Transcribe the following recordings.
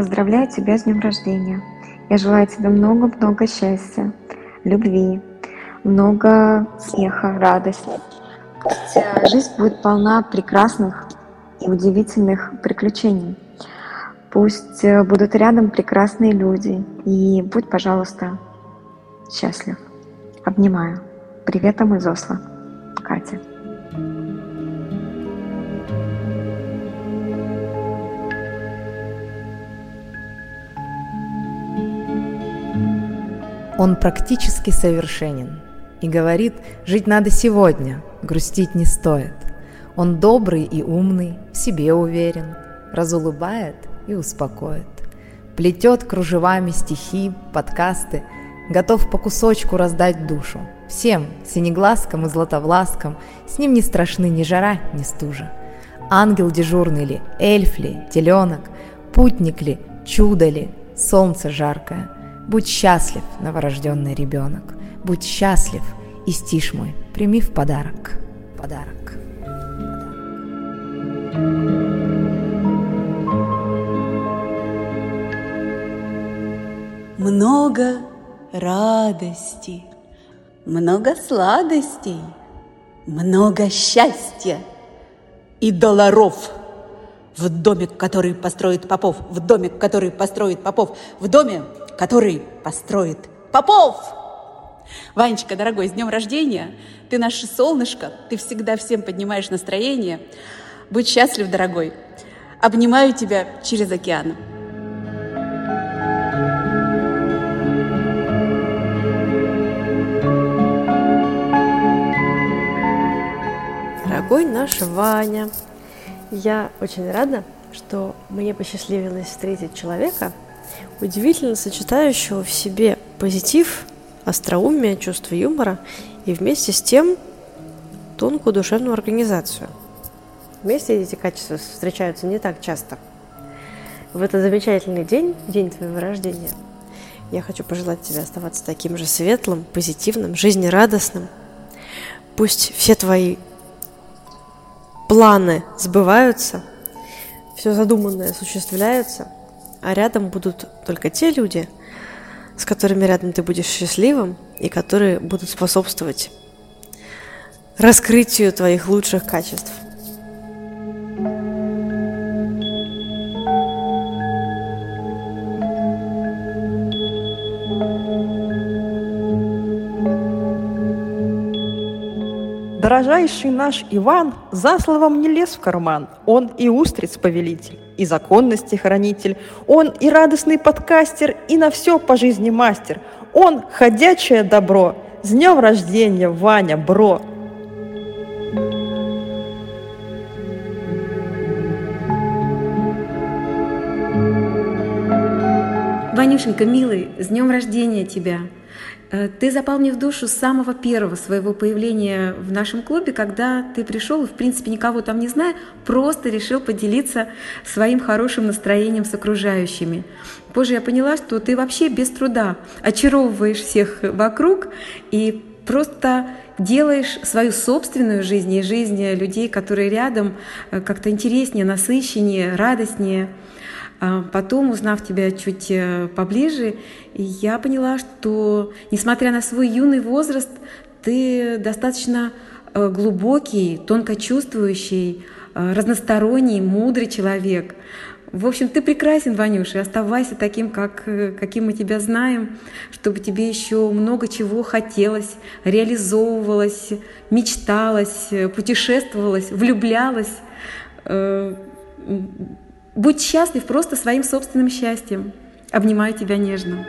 поздравляю тебя с днем рождения. Я желаю тебе много-много счастья, любви, много смеха, радости. Пусть э, жизнь будет полна прекрасных и удивительных приключений. Пусть э, будут рядом прекрасные люди. И будь, пожалуйста, счастлив. Обнимаю. Приветом из Осло. Катя. Он практически совершенен и говорит, жить надо сегодня, грустить не стоит. Он добрый и умный, в себе уверен, разулыбает и успокоит. Плетет кружевами стихи, подкасты, готов по кусочку раздать душу. Всем, синеглазкам и златовласкам, с ним не страшны ни жара, ни стужа. Ангел дежурный ли, эльф ли, теленок, путник ли, чудо ли, солнце жаркое – Будь счастлив, новорожденный ребенок, будь счастлив, и стишь мой, прими в подарок, подарок. Много радости, много сладостей, много счастья и долларов в домик, который построит Попов, в домик, который построит Попов, в доме, который построит Попов. Ванечка, дорогой, с днем рождения! Ты наше солнышко, ты всегда всем поднимаешь настроение. Будь счастлив, дорогой. Обнимаю тебя через океан. Дорогой наш Ваня, я очень рада, что мне посчастливилось встретить человека, удивительно сочетающего в себе позитив, остроумие, чувство юмора и вместе с тем тонкую душевную организацию. Вместе эти качества встречаются не так часто. В этот замечательный день, день твоего рождения, я хочу пожелать тебе оставаться таким же светлым, позитивным, жизнерадостным. Пусть все твои планы сбываются, все задуманное осуществляется – а рядом будут только те люди, с которыми рядом ты будешь счастливым и которые будут способствовать раскрытию твоих лучших качеств. Дорожайший наш Иван за словом не лез в карман, он и устриц повелитель и законности хранитель. Он и радостный подкастер, и на все по жизни мастер. Он – ходячее добро. С днем рождения, Ваня, бро! Ванюшенька, милый, с днем рождения тебя! Э, ты запал мне в душу с самого первого своего появления в нашем клубе, когда ты пришел и, в принципе, никого там не зная, просто решил поделиться своим хорошим настроением с окружающими. Позже я поняла, что ты вообще без труда очаровываешь всех вокруг и просто делаешь свою собственную жизнь и жизнь людей, которые рядом, э, как-то интереснее, насыщеннее, радостнее. А потом, узнав тебя чуть э, поближе, я поняла, что, несмотря на свой юный возраст, ты достаточно э, глубокий, тонко чувствующий, э, разносторонний, мудрый человек. В общем, ты прекрасен, Ванюша, оставайся таким, как, каким мы тебя знаем, чтобы тебе еще много чего хотелось, реализовывалось, мечталось, путешествовалось, влюблялось Будь счастлив просто своим собственным счастьем. Обнимаю тебя нежно.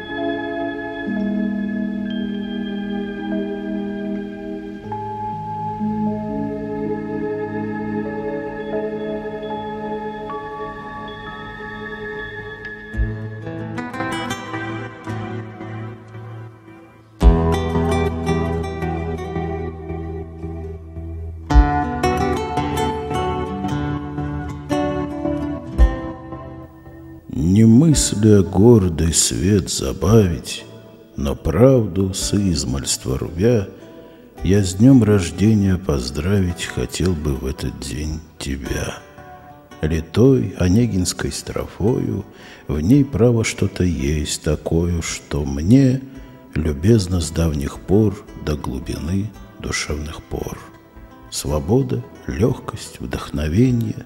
Мысля гордый свет забавить, Но правду с измальства рубя, Я с днем рождения поздравить Хотел бы в этот день тебя. литой онегинской строфою, в ней право что-то есть такое, что мне любезно с давних пор до глубины душевных пор. Свобода, легкость, вдохновение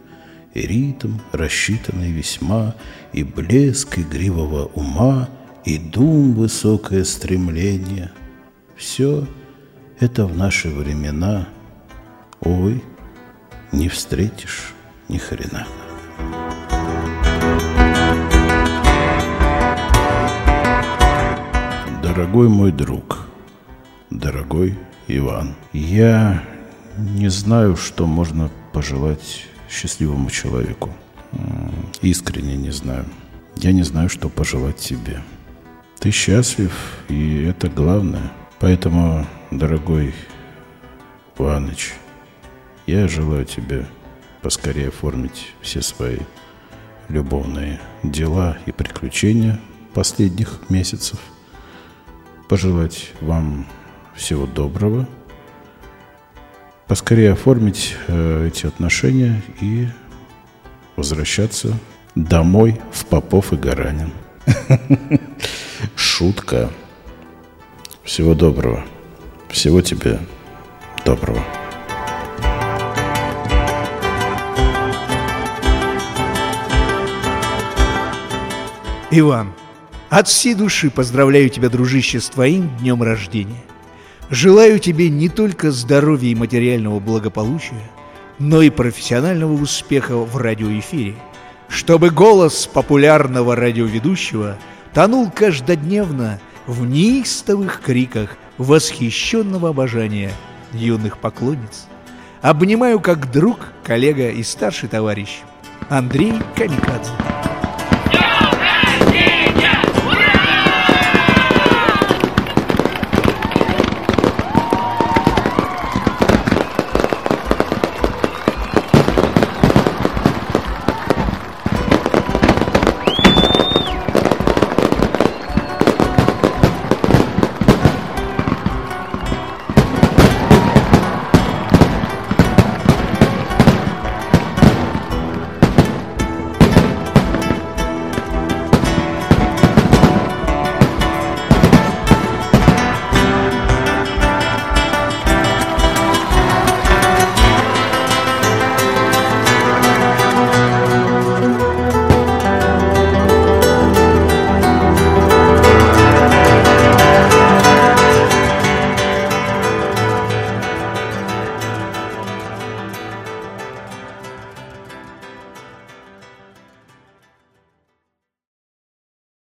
и ритм, рассчитанный весьма, и блеск игривого ума, и дум высокое стремление. Все это в наши времена, ой, не встретишь ни хрена. Дорогой мой друг, дорогой Иван, я не знаю, что можно пожелать счастливому человеку. Искренне не знаю. Я не знаю, что пожелать тебе. Ты счастлив, и это главное. Поэтому, дорогой Иваныч, я желаю тебе поскорее оформить все свои любовные дела и приключения последних месяцев. Пожелать вам всего доброго. Поскорее оформить э, эти отношения и возвращаться домой в Попов и Гаранин. Шутка. Всего доброго. Всего тебе доброго. Иван, от всей души поздравляю тебя, дружище, с твоим днем рождения. Желаю тебе не только здоровья и материального благополучия, но и профессионального успеха в радиоэфире, чтобы голос популярного радиоведущего тонул каждодневно в неистовых криках восхищенного обожания юных поклонниц. Обнимаю как друг, коллега и старший товарищ Андрей Камикадзе.